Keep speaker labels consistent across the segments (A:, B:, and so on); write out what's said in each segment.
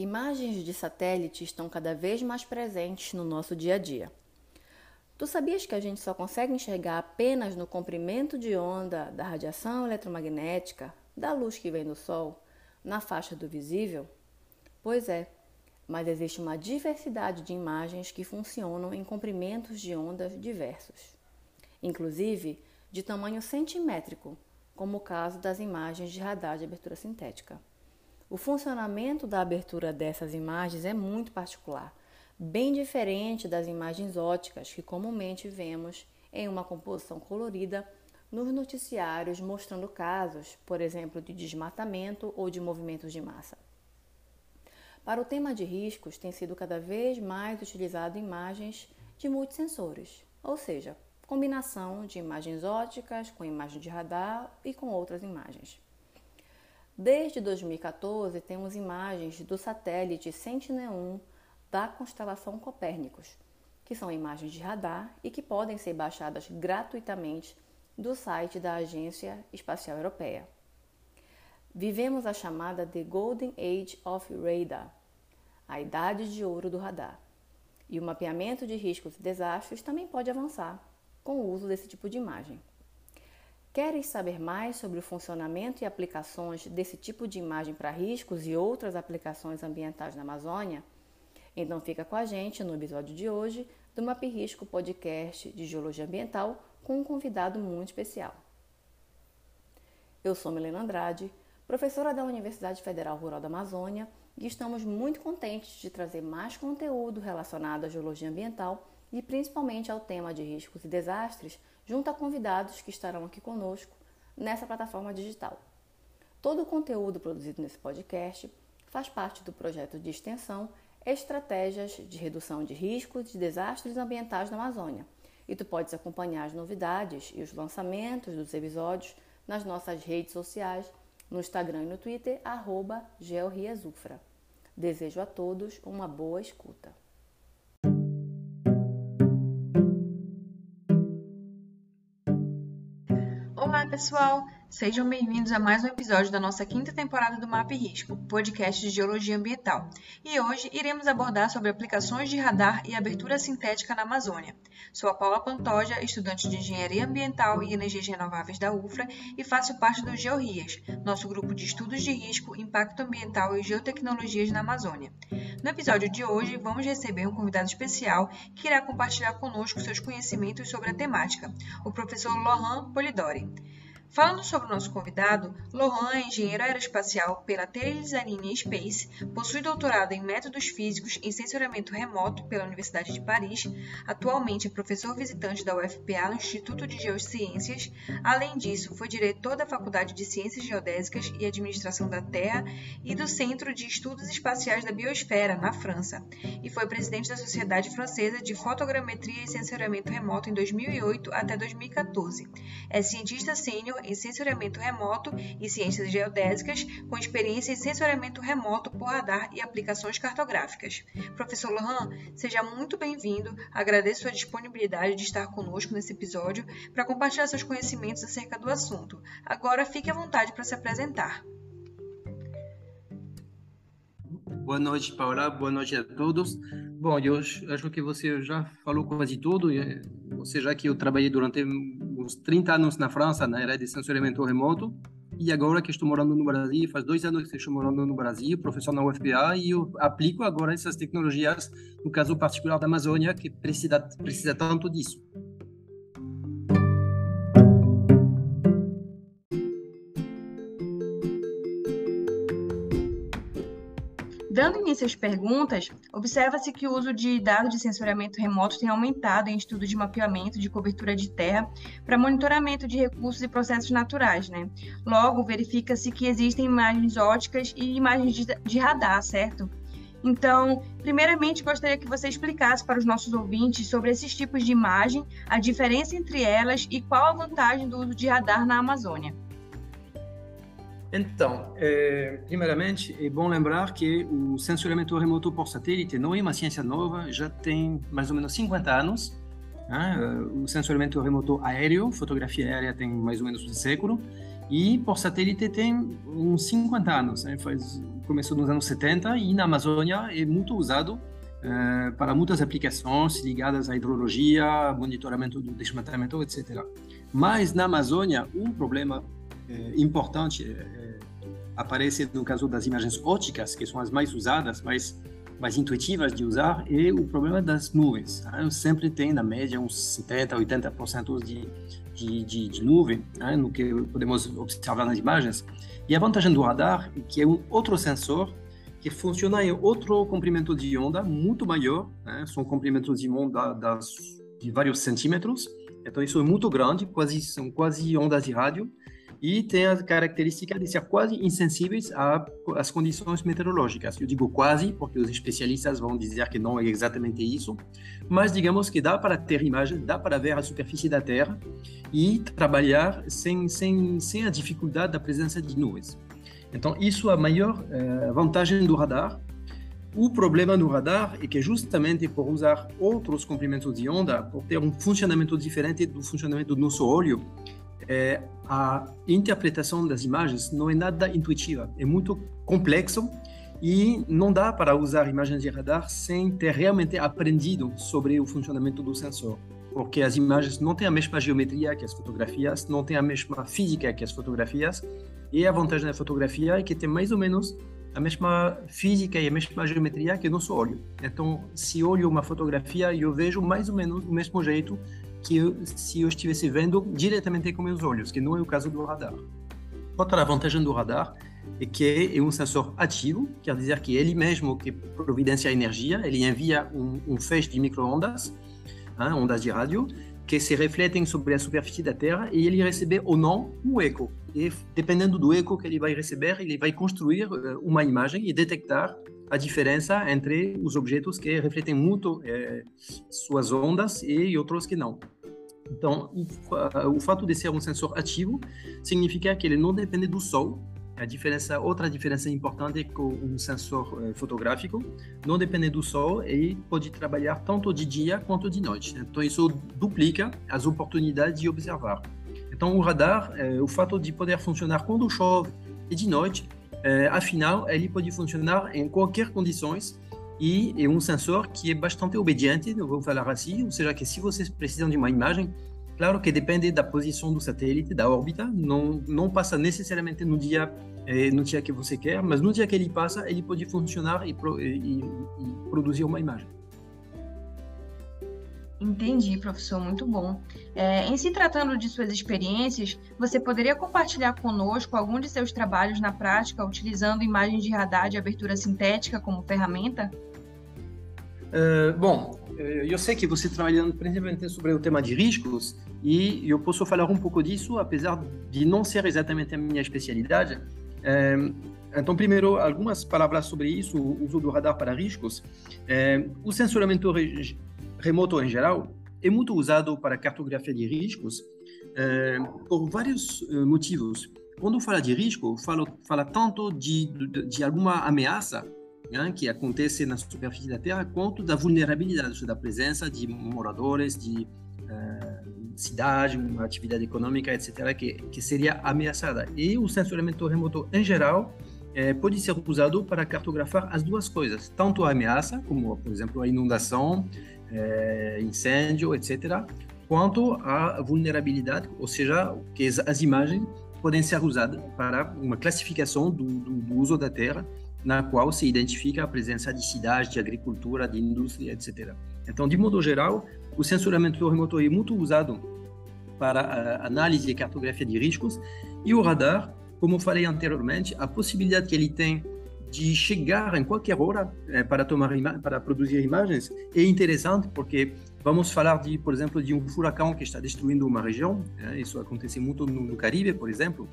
A: Imagens de satélite estão cada vez mais presentes no nosso dia a dia. Tu sabias que a gente só consegue enxergar apenas no comprimento de onda da radiação eletromagnética, da luz que vem do Sol, na faixa do visível? Pois é, mas existe uma diversidade de imagens que funcionam em comprimentos de ondas diversos, inclusive de tamanho centimétrico, como o caso das imagens de radar de abertura sintética. O funcionamento da abertura dessas imagens é muito particular, bem diferente das imagens óticas que comumente vemos em uma composição colorida nos noticiários mostrando casos, por exemplo, de desmatamento ou de movimentos de massa. Para o tema de riscos, tem sido cada vez mais utilizado imagens de multissensores, ou seja, combinação de imagens óticas com imagem de radar e com outras imagens. Desde 2014, temos imagens do satélite Sentinel-1 da constelação Copérnicos, que são imagens de radar e que podem ser baixadas gratuitamente do site da Agência Espacial Europeia. Vivemos a chamada The Golden Age of Radar, a idade de ouro do radar. E o mapeamento de riscos e desastres também pode avançar com o uso desse tipo de imagem. Queres saber mais sobre o funcionamento e aplicações desse tipo de imagem para riscos e outras aplicações ambientais na Amazônia? Então fica com a gente no episódio de hoje do Map Risco Podcast de Geologia Ambiental com um convidado muito especial. Eu sou Milena Andrade, professora da Universidade Federal Rural da Amazônia e estamos muito contentes de trazer mais conteúdo relacionado à geologia ambiental e principalmente ao tema de riscos e desastres junto a convidados que estarão aqui conosco nessa plataforma digital. Todo o conteúdo produzido nesse podcast faz parte do projeto de extensão Estratégias de Redução de Riscos e Desastres Ambientais na Amazônia. E tu podes acompanhar as novidades e os lançamentos dos episódios nas nossas redes sociais, no Instagram e no Twitter, arroba. Desejo a todos uma boa escuta.
B: Pessoal! Sejam bem-vindos a mais um episódio da nossa quinta temporada do Map Risco, podcast de geologia ambiental. E hoje iremos abordar sobre aplicações de radar e abertura sintética na Amazônia. Sou a Paula Pantoja, estudante de Engenharia Ambiental e Energias Renováveis da UFRA e faço parte do GeoRIAS, nosso grupo de estudos de risco, impacto ambiental e geotecnologias na Amazônia. No episódio de hoje, vamos receber um convidado especial que irá compartilhar conosco seus conhecimentos sobre a temática, o professor Lohan Polidori. Falando sobre o nosso convidado, Lohan é engenheiro aeroespacial pela Teledesignine Space, possui doutorado em métodos físicos em sensoramento remoto pela Universidade de Paris, atualmente é professor visitante da UFPA no Instituto de Geociências. Além disso, foi diretor da Faculdade de Ciências Geodésicas e Administração da Terra e do Centro de Estudos Espaciais da Biosfera, na França, e foi presidente da Sociedade Francesa de Fotogrametria e Sensoramento Remoto em 2008 até 2014. É cientista sênior em sensoriamento remoto e ciências geodésicas, com experiência em sensoriamento remoto por radar e aplicações cartográficas. Professor Lohan, seja muito bem-vindo. Agradeço a disponibilidade de estar conosco nesse episódio para compartilhar seus conhecimentos acerca do assunto. Agora fique à vontade para se apresentar.
C: Boa noite, Paula. Boa noite a todos. Bom, eu acho que você já falou quase tudo, ou seja, que eu trabalhei durante uns 30 anos na França na área de sensoriamento remoto, e agora que estou morando no Brasil, faz dois anos que estou morando no Brasil, professor na UFPA, e eu aplico agora essas tecnologias, no caso particular da Amazônia, que precisa, precisa tanto disso.
B: Dando início às perguntas, observa-se que o uso de dados de sensoriamento remoto tem aumentado em estudos de mapeamento de cobertura de terra para monitoramento de recursos e processos naturais. Né? Logo, verifica-se que existem imagens óticas e imagens de, de radar, certo? Então, primeiramente, gostaria que você explicasse para os nossos ouvintes sobre esses tipos de imagem, a diferença entre elas e qual a vantagem do uso de radar na Amazônia.
C: Então, é, primeiramente, é bom lembrar que o sensoriamento remoto por satélite não é uma ciência nova, já tem mais ou menos 50 anos. Né? O sensoriamento remoto aéreo, fotografia aérea, tem mais ou menos um século. E por satélite tem uns 50 anos, né? Faz, começou nos anos 70 e na Amazônia é muito usado uh, para muitas aplicações ligadas à hidrologia, monitoramento do desmatamento, etc. Mas na Amazônia, um problema uh, importante uh, aparece no caso das imagens óticas, que são as mais usadas, mais mais intuitivas de usar, é o problema das nuvens. Tá? Sempre tem, na média, uns 70%, 80% de de, de, de nuvem, né, no que podemos observar nas imagens. E a vantagem do radar é que é um outro sensor que funciona em outro comprimento de onda muito maior, né, são comprimentos de onda das, de vários centímetros, então isso é muito grande, quase são quase ondas de rádio, e tem a característica de ser quase insensíveis às condições meteorológicas. Eu digo quase, porque os especialistas vão dizer que não é exatamente isso, mas digamos que dá para ter imagem, dá para ver a superfície da Terra e trabalhar sem, sem, sem a dificuldade da presença de nuvens. Então, isso é a maior uh, vantagem do radar. O problema do radar é que justamente por usar outros comprimentos de onda, por ter um funcionamento diferente do funcionamento do nosso olho, é, a interpretação das imagens não é nada intuitiva, é muito complexo e não dá para usar imagens de radar sem ter realmente aprendido sobre o funcionamento do sensor, porque as imagens não têm a mesma geometria que as fotografias, não têm a mesma física que as fotografias, e a vantagem da fotografia é que tem mais ou menos a mesma física e a mesma geometria que o nosso olho. Então, se olho uma fotografia, eu vejo mais ou menos do mesmo jeito que eu, se eu estivesse vendo diretamente com meus olhos, que não é o caso do radar. Outra vantagem do radar é que é um sensor ativo, quer dizer que ele mesmo que providencia energia, ele envia um, um feixe de microondas, hein, ondas de rádio, que se refletem sobre a superfície da Terra e ele recebe ou não um eco. E dependendo do eco que ele vai receber, ele vai construir uh, uma imagem e detectar a diferença entre os objetos que refletem muito eh, suas ondas e outros que não. Então, o, o, fato de ser um sensor ativo significa que ele não depende do sol. A diferença, outra diferença importante é que um sensor eh, fotográfico não depende do sol e pode trabalhar tanto de dia quanto de noite. Então, isso duplica as oportunidades de observar. Então, o radar, eh, o fato de poder funcionar quando chove e de noite, é, afinal, ele pode funcionar em qualquer condições e é um sensor que é bastante obediente, vou falar assim, ou seja, que se vocês precisam de uma imagem, claro que depende da posição do satélite, da órbita, não não passa necessariamente no dia é, no dia que você quer, mas no dia que ele passa, ele pode funcionar e, e, e produzir uma imagem.
B: Entendi, professor, muito bom. É, em se tratando de suas experiências, você poderia compartilhar conosco algum de seus trabalhos na prática utilizando imagens de radar de abertura sintética como ferramenta?
C: Uh, bom, eu sei que você trabalhando principalmente sobre o tema de riscos e eu posso falar um pouco disso, apesar de não ser exatamente a minha especialidade. Uh, então, primeiro, algumas palavras sobre isso, o uso do radar para riscos. O sensoramento remoto em geral é muito usado para cartografia de riscos é, por vários eh, motivos. Quando fala de risco, fala, fala tanto de, de, de alguma ameaça né, que acontece na superfície da Terra, quanto da vulnerabilidade, da presença de moradores, de uh, cidade, uma atividade econômica, etc., que, que seria ameaçada. E o sensoramento remoto, em geral, pode ser usado para cartografar as duas coisas, tanto a ameaça, como, por exemplo, a inundação, é, incêndio, etc., quanto a vulnerabilidade, ou seja, que as imagens podem ser usadas para uma classificação do, do, do uso da terra, na qual se identifica a presença de cidades, de agricultura, de indústria, etc. Então, de modo geral, o sensoramento remoto é muito usado para a análise e cartografia de riscos e o radar, como falei anteriormente, a possibilidade que ele tem de chegar em qualquer hora é, para tomar para produzir imagens é interessante porque vamos falar de por exemplo de um furacão que está destruindo uma região é, isso acontece muito no, no, Caribe por exemplo.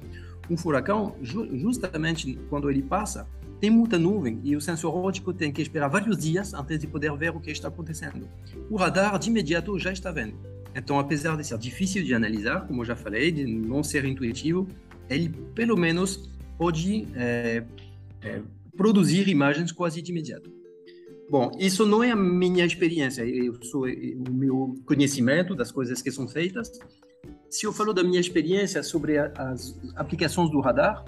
C: Um furacão ju justamente quando ele passa tem muita nuvem e o sensor óptico tem que esperar vários dias antes de poder ver o que está acontecendo. O radar de imediato já está vendo. Então apesar de ser difícil de analisar como já falei de não ser intuitivo ele pelo menos pode é, produzir imagens quase de imediato. Bom, isso não é a minha experiência, eu sou o meu conhecimento das coisas que são feitas. se eu falo da minha experiência sobre as aplicações do radar,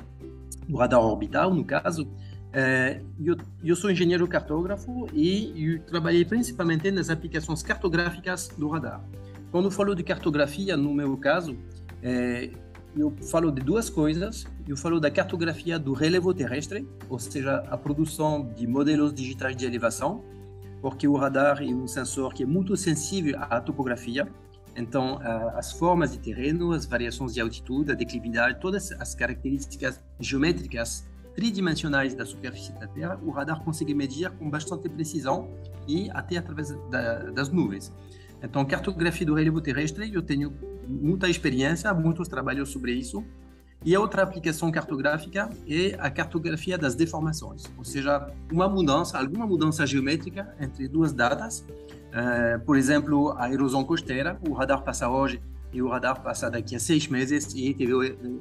C: do radar orbital, no caso, é, eu, eu, sou engenheiro cartógrafo e eu trabalhei principalmente nas aplicações cartográficas do radar. Quando falo de cartografia, no meu caso, é, eu falo de duas coisas. Eu falo da cartografia do relevo terrestre, ou seja, a produção de modelos digitais de elevação, porque o radar é um sensor que é muito sensível à topografia. Então, as formas de terreno, as variações de altitude, a declividade, todas as características geométricas tridimensionais da superfície da Terra, o radar consegue medir com bastante precisão e até através da, das nuvens. Então, cartografia do relevo terrestre, eu tenho muita experiência, muitos trabalhos sobre isso. E a outra aplicação cartográfica é a cartografia das deformações, ou seja, uma mudança, alguma mudança geométrica entre duas datas. Uh, por exemplo, a erosão costeira, o radar passa hoje e o radar passa daqui a seis meses e teve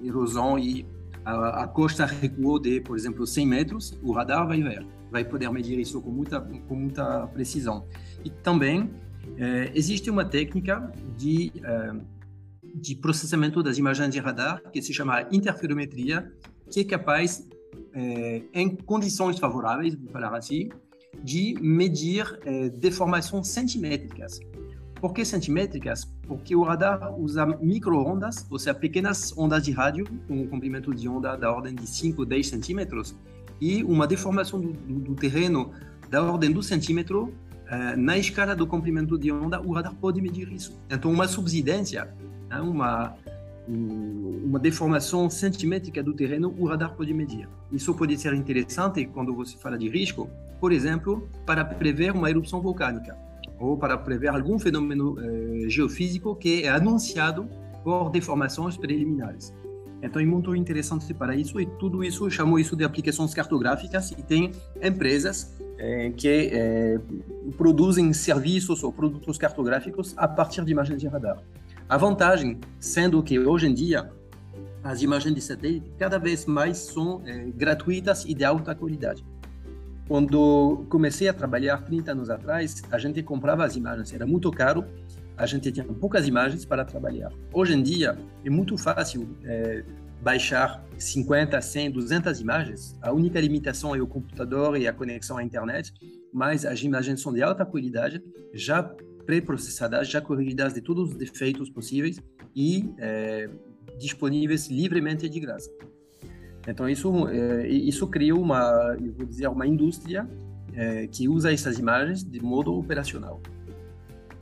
C: erosão e a, a costa recuou de, por exemplo, 100 metros, o radar vai ver, vai poder medir isso com muita, com muita precisão. E também eh, existe uma técnica de, eh, de processamento das imagens de radar que se chama interferometria, que é capaz, eh, em condições favoráveis, vou falar assim, de medir deformações centimétricas. Por que centimétricas? Porque o radar usa micro-ondas, ou seja, pequenas ondas de rádio, com um comprimento de onda da ordem de 5 ou 10 centímetros, e uma deformação do, do, do terreno da ordem do centímetro eh, na escala do comprimento de onda, o radar pode medir isso. Então, uma subsidência, né, uma, uma deformação centimétrica do terreno, o radar pode medir. Isso pode ser interessante quando você fala de risco, por exemplo, para prever uma erupção vulcânica ou para prever algum fenômeno eh, geofísico que é anunciado por deformações preliminares. Então é muito interessante para isso e tudo isso chamo isso de aplicações cartográficas e tem empresas é, que é, produzem serviços ou produtos cartográficos a partir de imagens de radar. A vantagem, sendo que hoje em dia as imagens de satélite cada vez mais são é, gratuitas e de alta qualidade. Quando comecei a trabalhar 30 anos atrás, a gente comprava as imagens, era muito caro, a gente tinha poucas imagens para trabalhar. Hoje em dia é muito fácil é, baixar 50, 100, 200 imagens. A única limitação é o computador e a conexão à internet, mas as imagens são de alta qualidade, já pré-processadas, já corrigidas de todos os defeitos possíveis e é, disponíveis livremente de graça. Então isso é, isso criou uma, eu vou dizer, uma indústria é, que usa essas imagens de modo operacional.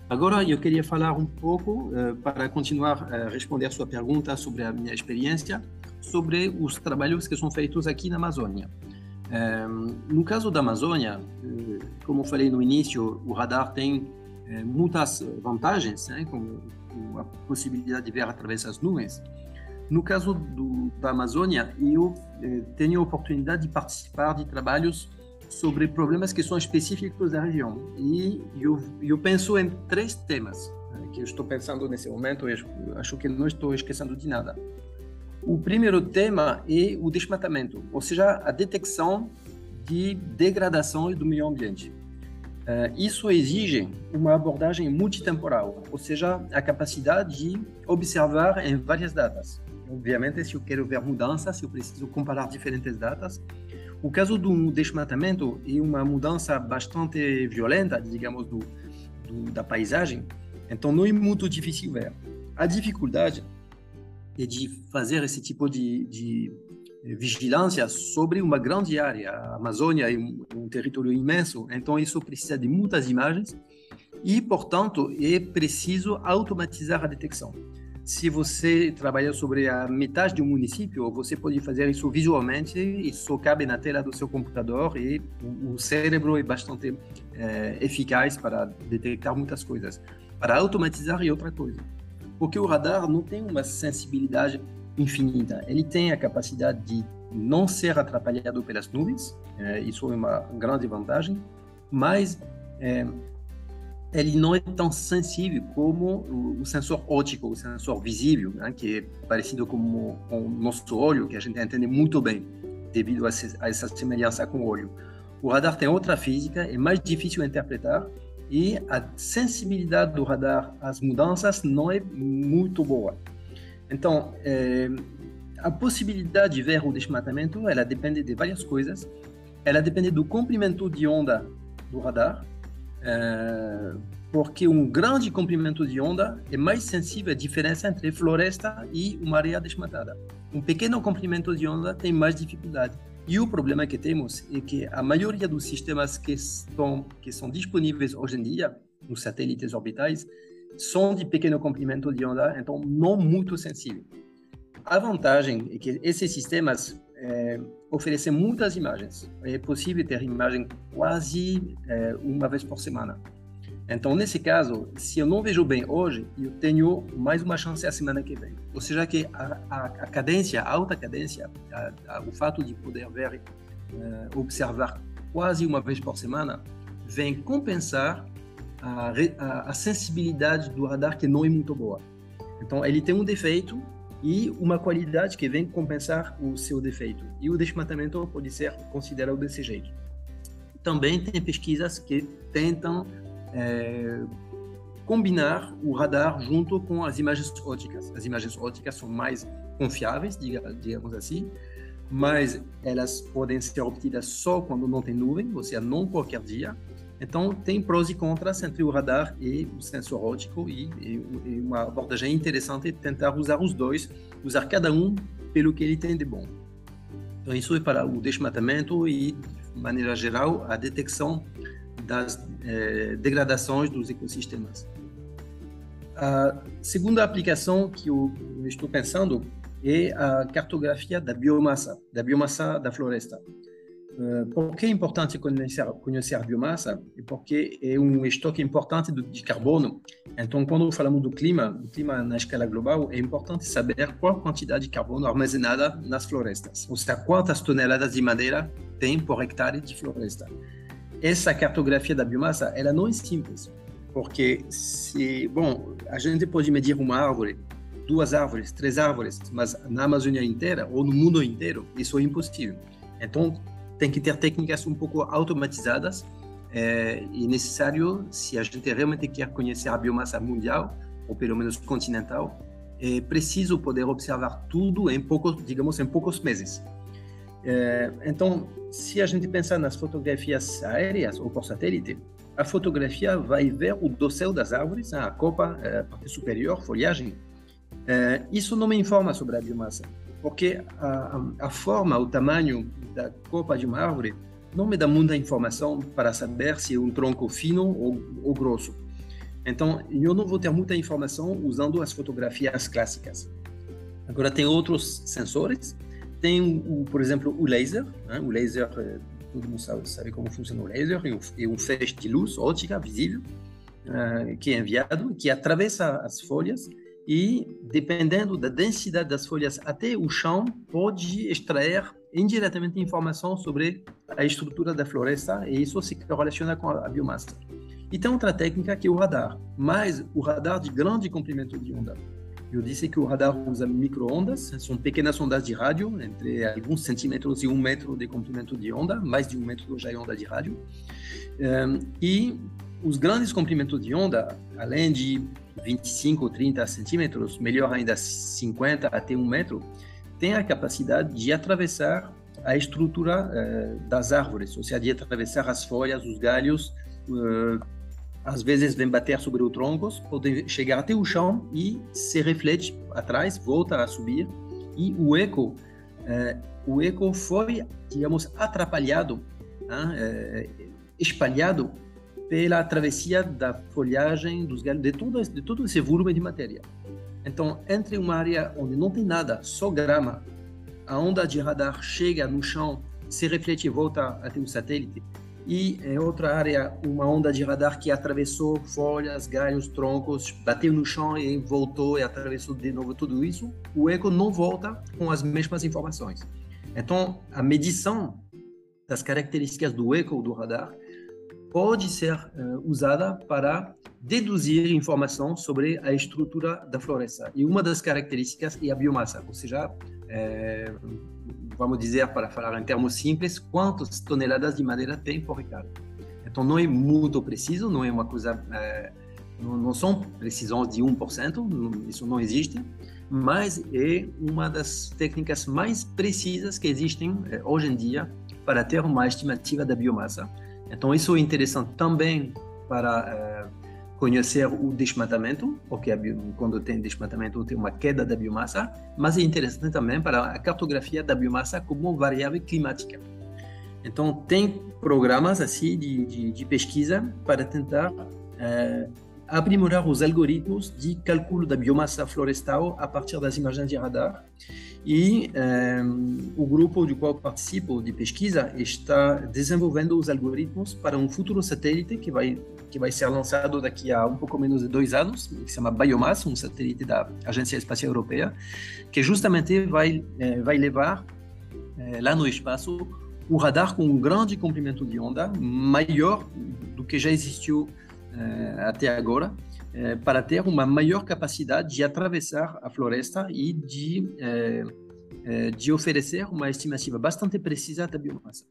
C: Agora eu queria falar um pouco, uh, para continuar a responder a sua pergunta sobre a minha experiência, sobre os trabalhos que são feitos aqui na Amazônia. Eh, no caso da Amazônia, como falei no início, o radar tem uh, muitas vantagens, né, como a possibilidade de ver através das nuvens. No caso do, da Amazônia, eu tenho a oportunidade de participar de trabalhos sobre problemas que são específicos da região. E eu, eu penso em três temas né, que eu estou pensando nesse momento, eu acho que não estou esquecendo de nada. O primeiro tema é o desmatamento, ou seja, a detecção de degradação do meio ambiente. Uh, isso exige uma abordagem multitemporal, ou seja, a capacidade de observar em várias datas. Obviamente, se eu quero ver mudanças, eu preciso comparar diferentes datas, o caso do desmatamento é uma mudança bastante violenta, digamos, do, do, da paisagem, então não é muito difícil ver. A dificuldade é de fazer esse tipo de, de vigilância sobre uma grande área. A Amazônia é um, um território imenso, então isso precisa de muitas imagens e, portanto, é preciso automatizar a detecção se você trabalha sobre a metade de um município, você pode fazer isso visualmente, isso cabe na tela do seu computador e o cérebro é bastante é, eficaz para detectar muitas coisas. Para automatizar é outra coisa. Porque o radar não tem uma sensibilidade infinita, ele tem a capacidade de não ser atrapalhado pelas nuvens, é, isso é uma grande vantagem, mas é, ele não é tão sensível como o, sensor óptico, o sensor visível, né, que é parecido com, com o nosso olho, que a gente entende muito bem, devido a, a essa semelhança com o olho. O radar tem outra física, é mais difícil de interpretar e a sensibilidade do radar às mudanças não é muito boa. Então, é, a possibilidade de ver o desmatamento, ela depende de várias coisas. Ela depende do comprimento de onda do radar, é, porque um grande comprimento de onda é mais sensível à diferença entre floresta e uma área desmatada. Um pequeno comprimento de onda tem mais dificuldade. E o problema que temos é que a maioria dos sistemas que estão que são disponíveis hoje em dia nos satélites orbitais são de pequeno comprimento de onda, então não muito sensível. A vantagem é que esses sistemas é, oferecem muitas imagens. É possível ter imagem quase é, uma vez por semana. Então, nesse caso, se eu não vejo bem hoje, eu tenho mais uma chance a semana que vem. Ou seja, que a, a, a cadência, a alta cadência, a, o fato de poder ver, uh, observar quase uma vez por semana, vem compensar a, sensibilidade do radar que não é muito boa. Então, ele tem um defeito e uma qualidade que vem compensar o seu defeito. E o desmatamento pode ser considerado desse jeito. Também tem pesquisas que tentam é, combinar o radar junto com as imagens óticas. As imagens óticas são mais confiáveis, digamos assim, mas elas podem ser obtidas só quando não tem nuvem, ou seja, não qualquer dia. Então, tem prós e contras entre o radar e o sensor óptico, e, e, uma abordagem interessante é tentar usar os dois, usar cada um pelo que ele tem de bom. Então, isso é para o desmatamento e, de maneira geral, a detecção das eh, degradações dos ecossistemas. A segunda aplicação que eu estou pensando é a cartografia da biomassa, da biomassa da floresta. Uh, por que é importante conhecer, conhecer a biomassa? Porque é um estoque importante de carbono. Então, quando falamos do clima, do clima na escala global, é importante saber qual quantidade de carbono armazenada nas florestas, ou seja, quantas toneladas de madeira tem por hectare de floresta essa cartografia da biomassa, ela não é simples, porque se, bom, a gente pode medir uma árvore, duas árvores, três árvores, mas na Amazônia inteira ou no mundo inteiro, isso é impossível. Então, tem que ter técnicas um pouco automatizadas é, e necessário, se a gente realmente quer conhecer a biomassa mundial, ou pelo menos continental, é preciso poder observar tudo em poucos, digamos, em poucos meses. É, então, se a gente pensar nas fotografias aéreas ou por satélite, a fotografia vai ver o dossel das árvores, a copa, a parte superior, folhagem. É, isso não me informa sobre a biomassa, porque a, a, forma, o tamanho da copa de uma árvore não me dá muita informação para saber se é um tronco fino ou, ou grosso. Então, eu não vou ter muita informação usando as fotografias clássicas. Agora, tem outros sensores tem, o, por exemplo, o laser. Né? O laser, eh, todo mundo sabe, sabe, como funciona o laser. É um feixe de luz ótica visível uh, que é enviado, que atravessa as folhas e, dependendo da densidade das folhas até o chão, pode extrair indiretamente informação sobre a estrutura da floresta e isso se relaciona com a biomassa. E tem outra técnica que é o radar, mas o radar de grande comprimento de onda. Eu disse que o radar usa microondas, são pequenas ondas de rádio, entre alguns centímetros e um metro de comprimento de onda, mais de um metro já é onda de rádio. Um, e os grandes comprimentos de onda, além de 25 ou 30 centímetros, melhor ainda 50 até um metro, têm a capacidade de atravessar a estrutura uh, das árvores, ou seja, de atravessar as folhas, os galhos, uh, às vezes vem bater sobre o tronco, pode chegar até o chão e se reflete atrás, volta a subir e o eco, eh, o eco foi, digamos, atrapalhado, eh, espalhado pela travessia da folhagem dos galhos, de todo, de todo esse volume de matéria. Então, entre uma área onde não tem nada, só grama, a onda de radar chega no chão, se reflete e volta até o satélite, e em outra área uma onda de radar que atravessou folhas, galhos, troncos, bateu no chão e voltou e atravessou de novo tudo isso, o eco não volta com as mesmas informações. Então, a medição das características do eco do radar pode ser uh, usada para deduzir informação sobre a estrutura da floresta. E uma das características é a biomassa, ou seja, é, vamos dizer, para falar em termos simples, quantas toneladas de madeira tem por hectare. Então, não é muito preciso, não é uma coisa. É, não, não, são precisões de 1%, não, isso não existe, mas é uma das técnicas mais precisas que existem hoje em dia para ter uma estimativa da biomassa. Então, isso é interessante também para eh, conhecer o desmatamento, porque quando tem desmatamento tem uma queda da biomassa, mas é interessante também para a cartografia da biomassa como variável climática. Então, tem programas assim de, de, de pesquisa para tentar é, aprimorar os algoritmos de cálculo da biomassa florestal a partir das imagens de radar. E um, o grupo do qual participo de pesquisa está desenvolvendo os algoritmos para um futuro satélite que vai que vai ser lançado daqui a um pouco menos de dois anos, que se chama Biomass, um satélite da Agência Espacial Europeia, que justamente vai eh, vai levar eh, lá no espaço um radar com um grande comprimento de onda maior do que já existiu eh, até agora, eh, para ter uma maior capacidade de atravessar a floresta e de, eh, de oferecer uma estimativa bastante precisa da biomassa.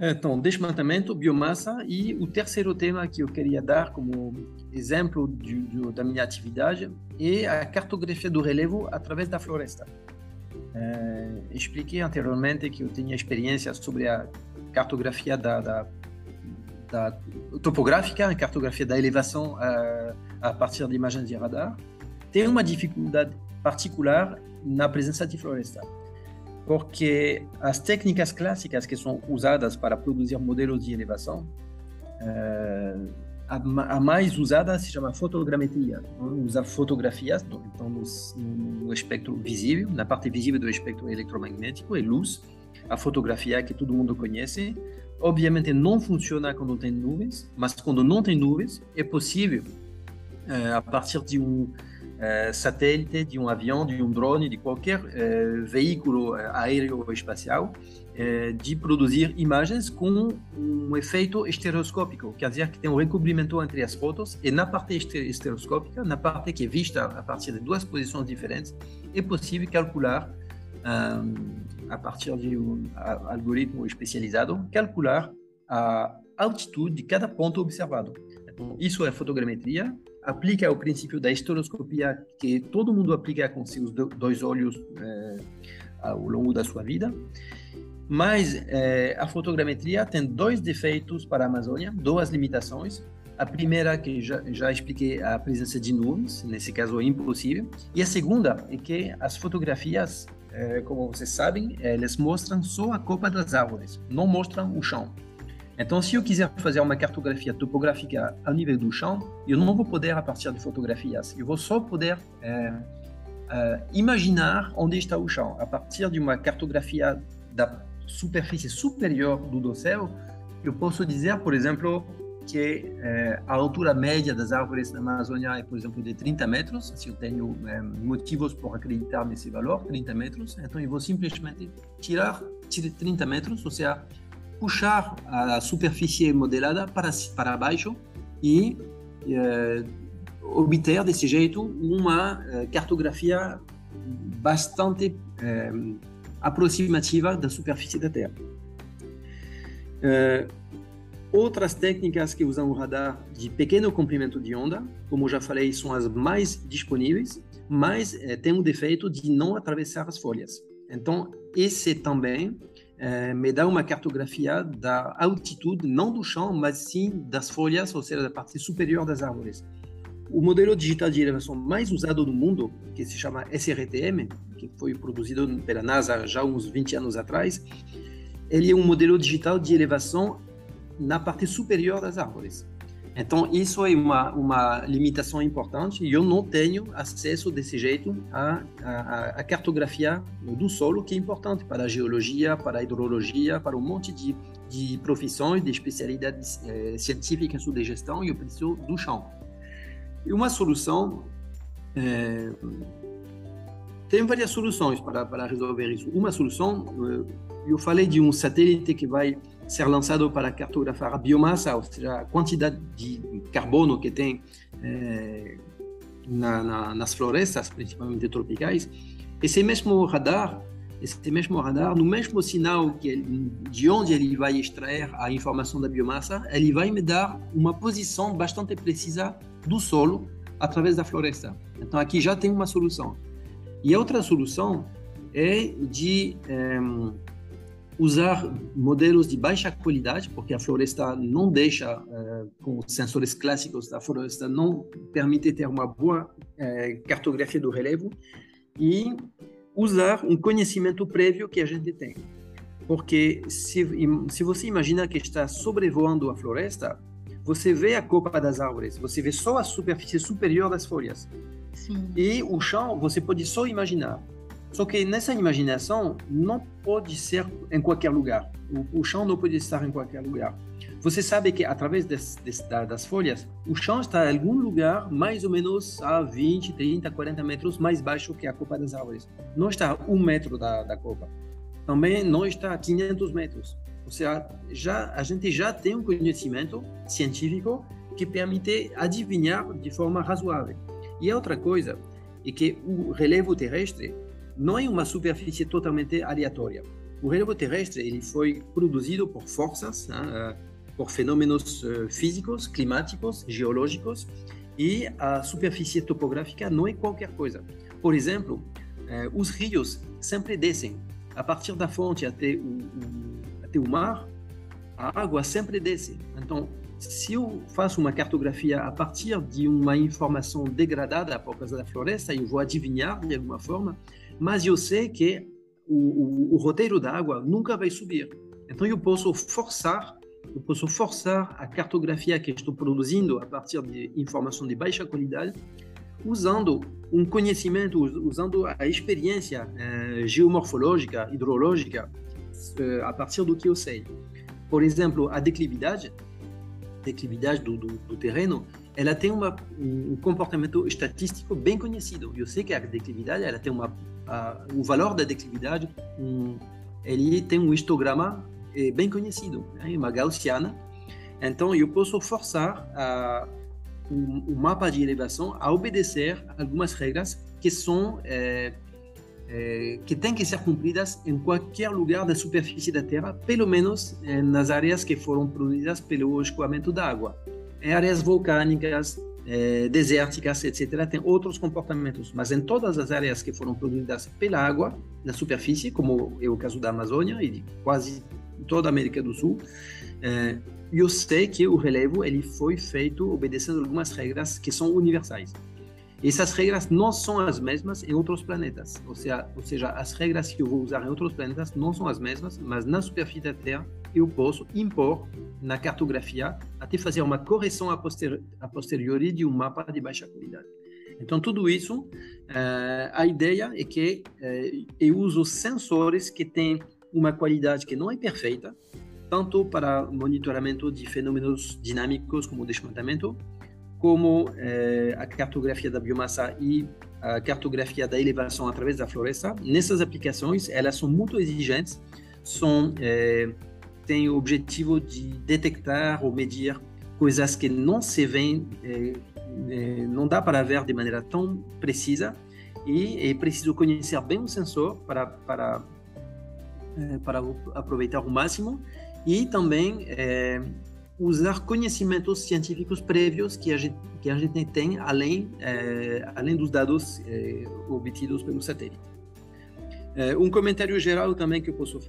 C: Então, desmatamento, biomassa e o terceiro tema que eu queria dar como exemplo de, de, da minha atividade é a cartografia do relevo através da floresta. Expliquei anteriormente que eu tinha experiência sobre a cartografia da, da topográfica, a cartografia da elevação a, a partir de imagens de radar, tem uma dificuldade particular na presença de floresta. Porque as técnicas clássicas que são usadas para produzir modelos de elevação, uh, a, mais usada se chama fotogrametria. Usa fotografias, então no, no espectro visível, na parte visível do espectro eletromagnético, e luz, a fotografia que todo mundo conhece, Obviamente não funciona quando tem nuvens, mas quando não tem nuvens, é possível, é, a partir de um é, satélite, de um avião, de um drone, de qualquer é, veículo aéreo ou espacial, de produzir imagens com um efeito estereoscópico, quer dizer que tem um recobrimento entre as fotos e na parte estereoscópica, na parte que é vista a partir de duas posições diferentes, é possível calcular a partir de um algoritmo especializado, calcular a altitude de cada ponto observado. Então, isso é fotogrametria, aplica o princípio da estereoscopia que todo mundo aplica com seus dois olhos é, ao longo da sua vida. Mas é, a fotogrametria tem dois defeitos para a Amazônia, duas limitações. A primeira, que já, já expliquei, a presença de nuvens, nesse caso é impossível. E a segunda é que as fotografias é, como vocês sabem, eles mostram só a copa das árvores, não mostram o chão. Então, se eu quiser fazer uma cartografia topográfica ao nível do chão, eu não vou poder a partir de fotografias. Eu vou só poder é, é, imaginar onde está o chão. A partir de uma cartografia da superfície superior do dossel, eu posso dizer, por exemplo, que é, a altura média das árvores na Amazônia é, por exemplo, de 30 metros. Se eu tenho é, motivos por acreditar nesse valor, 30 metros, então eu vou simplesmente tirar, tirar 30 metros, ou seja, puxar a superfície modelada para, para baixo e é, obter desse jeito uma cartografia bastante aproximativa da superfície da Terra. Outras técnicas que usam o radar de pequeno comprimento de onda, como já falei, são as mais disponíveis, mas é, tem o defeito de não atravessar as folhas. Então, esse também é, me dá uma cartografia da altitude, não do chão, mas sim das folhas, ou seja, da parte superior das árvores. O modelo digital de elevação mais usado no mundo, que se chama SRTM, que foi produzido pela NASA já uns 20 anos atrás, ele é um modelo digital de elevação na parte superior das árvores. Então, isso é uma, uma limitação importante e eu não tenho acesso desse jeito à, à, à, cartografia do solo, que é importante para a geologia, para a hidrologia, para um monte de, de profissões, de especialidades eh, científicas de gestão, e eu preciso do chão. E uma solução. Eh, tem várias soluções para, para resolver isso. Uma solução, eh, eu falei de um satélite que vai ser lançado para cartografar a biomassa, ou seja, a quantidade de carbono que tem é, na, na, nas florestas, principalmente tropicais. Esse mesmo radar, esse mesmo radar, no mesmo sinal que ele, de onde ele vai extrair a informação da biomassa, ele vai me dar uma posição bastante precisa do solo através da floresta. Então aqui já tem uma solução. E a outra solução é de um, usar modelos de baixa qualidade, porque a floresta não deixa, uh, com os sensores clássicos da floresta, não permite ter uma boa uh, cartografia do relevo, e usar um conhecimento prévio que a gente tem. Porque se, se você imagina que está sobrevoando a floresta, você vê a copa das árvores, você vê só a superfície superior das folhas. Sim. E o chão, você pode só imaginar. Só que nessa imaginação não pode ser em qualquer lugar. O, o chão não pode estar em qualquer lugar. Você sabe que através des, des, das folhas, o chão está em algum lugar mais ou menos a 20, 30, 40 metros mais baixo que a copa das árvores. Não está a um metro da, da copa. Também não está a 500 metros. Ou seja, já, a gente já tem um conhecimento científico que permite adivinhar de forma razoável. E a outra coisa é que o relevo terrestre não é uma superfície totalmente aleatória. O relevo terrestre ele foi produzido por forças, né, por fenômenos uh, físicos, climáticos, geológicos, e a superfície topográfica não é qualquer coisa. Por exemplo, uh, os rios sempre descem. A partir da fonte até o, até o mar, a água sempre desce. Então, se eu faço uma cartografia a partir de uma informação degradada por causa da floresta, eu vou adivinhar de alguma forma mas eu sei que o, o, o roteiro da água nunca vai subir. Então eu posso forçar, eu posso forçar a cartografia que estou produzindo a partir de informação de baixa qualidade, usando um conhecimento, usando a experiência eh, geomorfológica, hidrológica, eh, a partir do que eu sei. Por exemplo, a declividade, declividade do, do, do terreno, ela tem uma, um comportamento estatístico bem conhecido. Eu sei que a declividade ela tem uma, a, o valor da declividade, um, ele tem um histograma é, bem conhecido, né? uma gaussiana. Então eu posso forçar a, um, um, mapa de elevação a obedecer algumas regras que são é, é, que têm que ser cumpridas em qualquer lugar da superfície da Terra, pelo menos nas áreas que foram produzidas pelo escoamento da água áreas vulcânicas, é, desérticas, etc., tem outros comportamentos. Mas em todas as áreas que foram produzidas pela água, na superfície, como é o caso da Amazônia e de quase toda a América do Sul, é, eu sei que o relevo ele foi feito obedecendo algumas regras que são universais. Essas regras não são as mesmas em outros planetas. Ou seja, ou seja, as regras que eu vou usar em outros planetas não são as mesmas, mas na superfície da Terra eu posso impor na cartografia até fazer uma correção a, a posteriori de um mapa de baixa qualidade. Então, tudo isso, uh, a ideia é que uh, eu uso sensores que têm uma qualidade que não é perfeita, tanto para monitoramento de fenômenos dinâmicos como desmatamento, como uh, a cartografia da biomassa e a cartografia da elevação através da floresta. Nessas aplicações, elas são muito exigentes, são tem o objetivo de detectar ou medir coisas que não se veem, é, é, não dá para ver de maneira tão precisa e é preciso conhecer bem o sensor para para é, para aproveitar o máximo e também é, usar conhecimentos científicos prévios que a gente que a gente tem além é, além dos dados é, obtidos pelo satélite. É, um comentário geral também que eu posso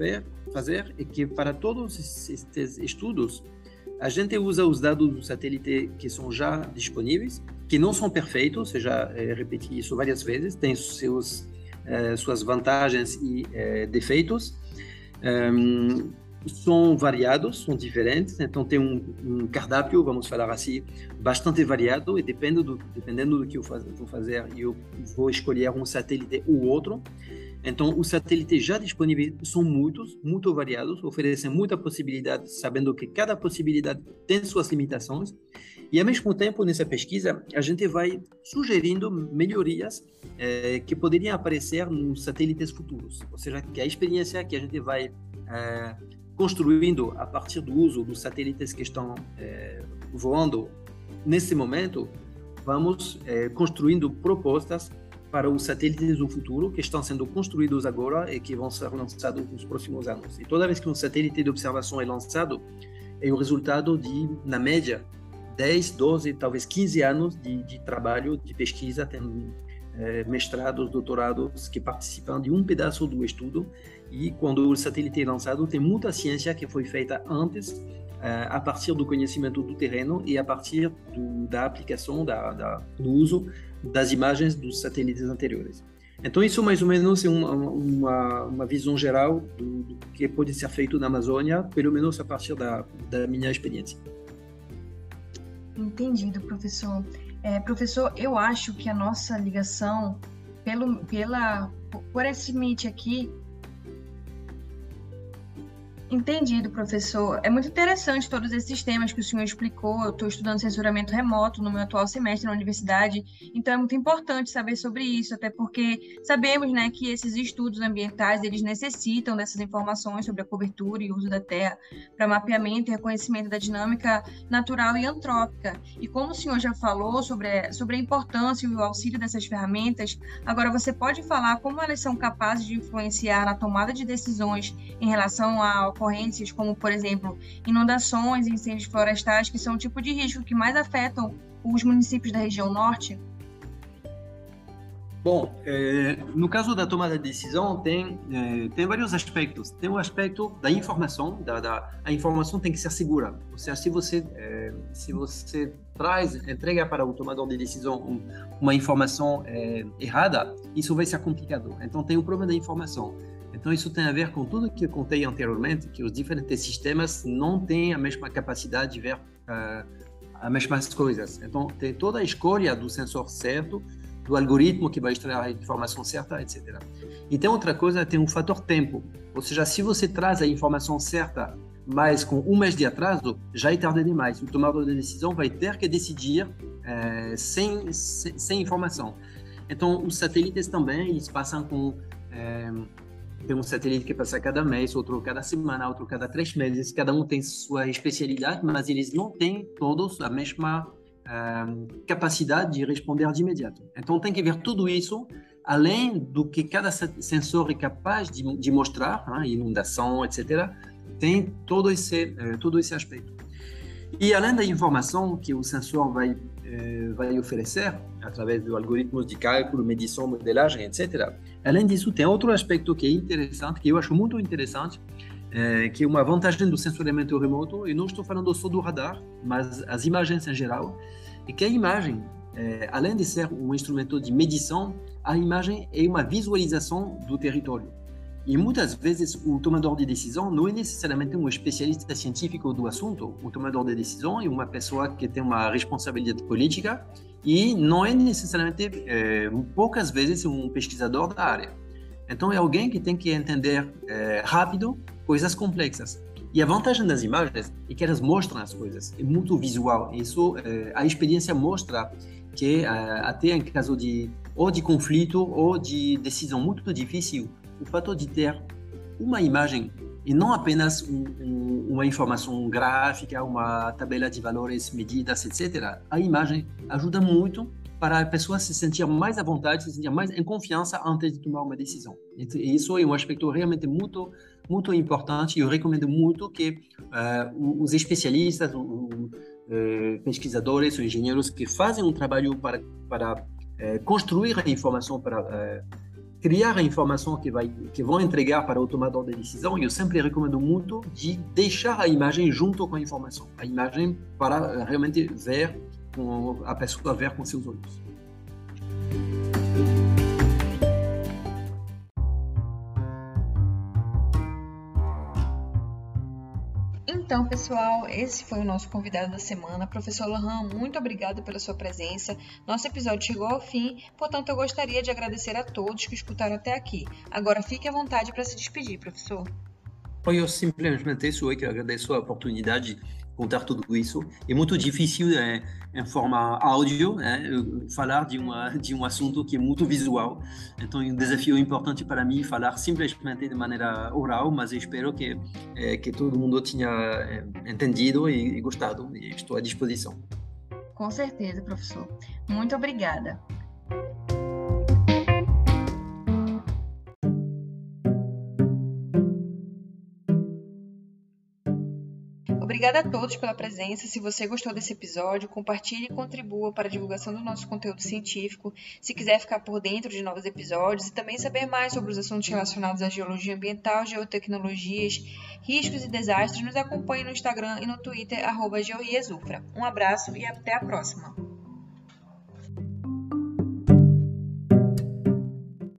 C: fazer é que para todos estes estudos, a gente usa os dados do satélite que são já disponíveis, que não são perfeitos, eu já é, repeti isso várias vezes, tem seus, é, suas vantagens e defeitos. Um, são variados, são diferentes, então tem um, um, cardápio, vamos falar assim, bastante variado e dependendo do, dependendo do que eu vou fazer, eu vou escolher um satélite ou outro. Então, os satélites já disponíveis são muitos, muito variados, oferecem muita possibilidade, sabendo que cada possibilidade tem suas limitações. E, ao mesmo tempo, nessa pesquisa, a gente vai sugerindo melhorias eh, que poderiam aparecer nos satélites futuros. Ou seja, que a experiência que a gente vai eh, construindo a partir do uso dos satélites que estão eh, voando nesse momento, vamos construindo propostas para os satélites do futuro que estão sendo construídos agora e que vão ser lançados nos próximos anos. E toda vez que um satélite de observação é lançado, é o resultado de, na média, 10, 12, talvez 15 anos de, de trabalho, de pesquisa, tem é, mestrados, doutorados que participam de um pedaço do estudo. E quando o satélite é lançado, tem muita ciência que foi feita antes, é, a partir do conhecimento do terreno e a partir do, da aplicação, da, da, do uso das imagens dos satélites anteriores. Então, isso mais ou menos é uma, uma, uma visão geral do, do, que pode ser feito na Amazônia, pelo menos a partir da, da minha experiência.
B: Entendido, professor. É, professor, eu acho que a nossa ligação, pelo, pela, por esse limite aqui, Entendido, professor. É muito interessante todos esses temas que o senhor explicou. Eu estou estudando censuramento remoto no meu atual semestre na universidade, então é muito importante saber sobre isso, até porque sabemos né, que esses estudos ambientais eles necessitam dessas informações sobre a cobertura e uso da terra para mapeamento e reconhecimento da dinâmica natural e antrópica. E como o senhor já falou sobre, sobre a importância e o auxílio dessas ferramentas, agora você pode falar como elas são capazes de influenciar na tomada de decisões em relação ao ocorrências como, por exemplo, inundações incêndios florestais, que são o tipo de risco que mais afetam os municípios da região norte?
C: Bom, é, no caso da tomada de decisão, tem, é, tem vários aspectos. Tem o aspecto da informação, da, da, a informação tem que ser segura. Ou seja, se você, é, se você traz, entrega para o tomador de decisão um, uma informação errada, isso vai ser complicado. Então, tem o problema da informação. Então, isso tem a ver com tudo que eu contei anteriormente, que os diferentes sistemas não têm a mesma capacidade de ver uh, as mesmas coisas. Então, tem toda a escolha do sensor certo, do algoritmo que vai extrair a informação certa, etc. E tem outra coisa, tem um fator tempo. Ou seja, se você traz a informação certa, mas com um mês de atraso, já é tarde demais. O tomador de decisão vai ter que decidir é, sem, sem, sem, informação. Então, os satélites também, eles passam com... É, tem um satélite que passa cada mês, outro cada semana, outro cada três meses. Cada um tem sua especialidade, mas eles não têm todos a mesma uh, capacidade de responder de imediato. Então tem que ver tudo isso, além do que cada sensor é capaz de, de mostrar, né, inundação, etc. Tem todo esse uh, todo esse aspecto. E além da informação que o sensor vai eh, vai oferecer através de algoritmos de cálculo, medição, modelagem, etc. Além disso, tem outro aspecto que é interessante, que eu acho muito interessante, é, que é uma vantagem do sensoriamento remoto, e não estou falando só do radar, mas as imagens em geral, é que a imagem, é, além de ser um instrumento de medição, a imagem é uma visualização do território. E muitas vezes o tomador de decisão não é necessariamente um especialista científico do assunto. O tomador de decisão é uma pessoa que tem uma responsabilidade política e não é necessariamente, é, poucas vezes, um pesquisador da área. Então é alguém que tem que entender é, rápido coisas complexas. E a vantagem das imagens é que elas mostram as coisas, é muito visual. Isso, é, a experiência mostra que até em caso de ou de conflito ou de decisão muito difícil, o fato de ter uma imagem e não apenas um, um, uma informação gráfica, uma tabela de valores, medidas, etc. A imagem ajuda muito para a pessoa se sentir mais à vontade, se sentir mais em confiança antes de tomar uma decisão. E isso é um aspecto realmente muito muito importante. Eu recomendo muito que uh, os especialistas, os uh, pesquisadores, os engenheiros que fazem um trabalho para para uh, construir a informação para criar a informação que vai que vão entregar para o tomador de decisão, eu sempre recomendo muito de deixar a imagem junto com a informação, a imagem para realmente ver com a pessoa ver com seus olhos.
B: Então, pessoal, esse foi o nosso convidado da semana. Professor Lohan, muito obrigado pela sua presença. Nosso episódio chegou ao fim, portanto, eu gostaria de agradecer a todos que escutaram até aqui. Agora, fique à vontade para se despedir, professor.
C: Eu simplesmente isso, eu que agradeço a oportunidade contar tudo isso. É muito difícil, é, em forma áudio, né, falar de, uma, de um assunto que é muito visual. Então, é um desafio importante para mim falar simplesmente de maneira oral, mas espero que, é, que todo mundo tenha é, entendido e, e gostado. E estou à disposição.
B: Com certeza, professor. Muito obrigada. Obrigada a todos pela presença. Se você gostou desse episódio, compartilhe e contribua para a divulgação do nosso conteúdo científico. Se quiser ficar por dentro de novos episódios e também saber mais sobre os assuntos relacionados à geologia ambiental, geotecnologias, riscos e desastres, nos acompanhe no Instagram e no Twitter, arroba Um abraço e até a próxima!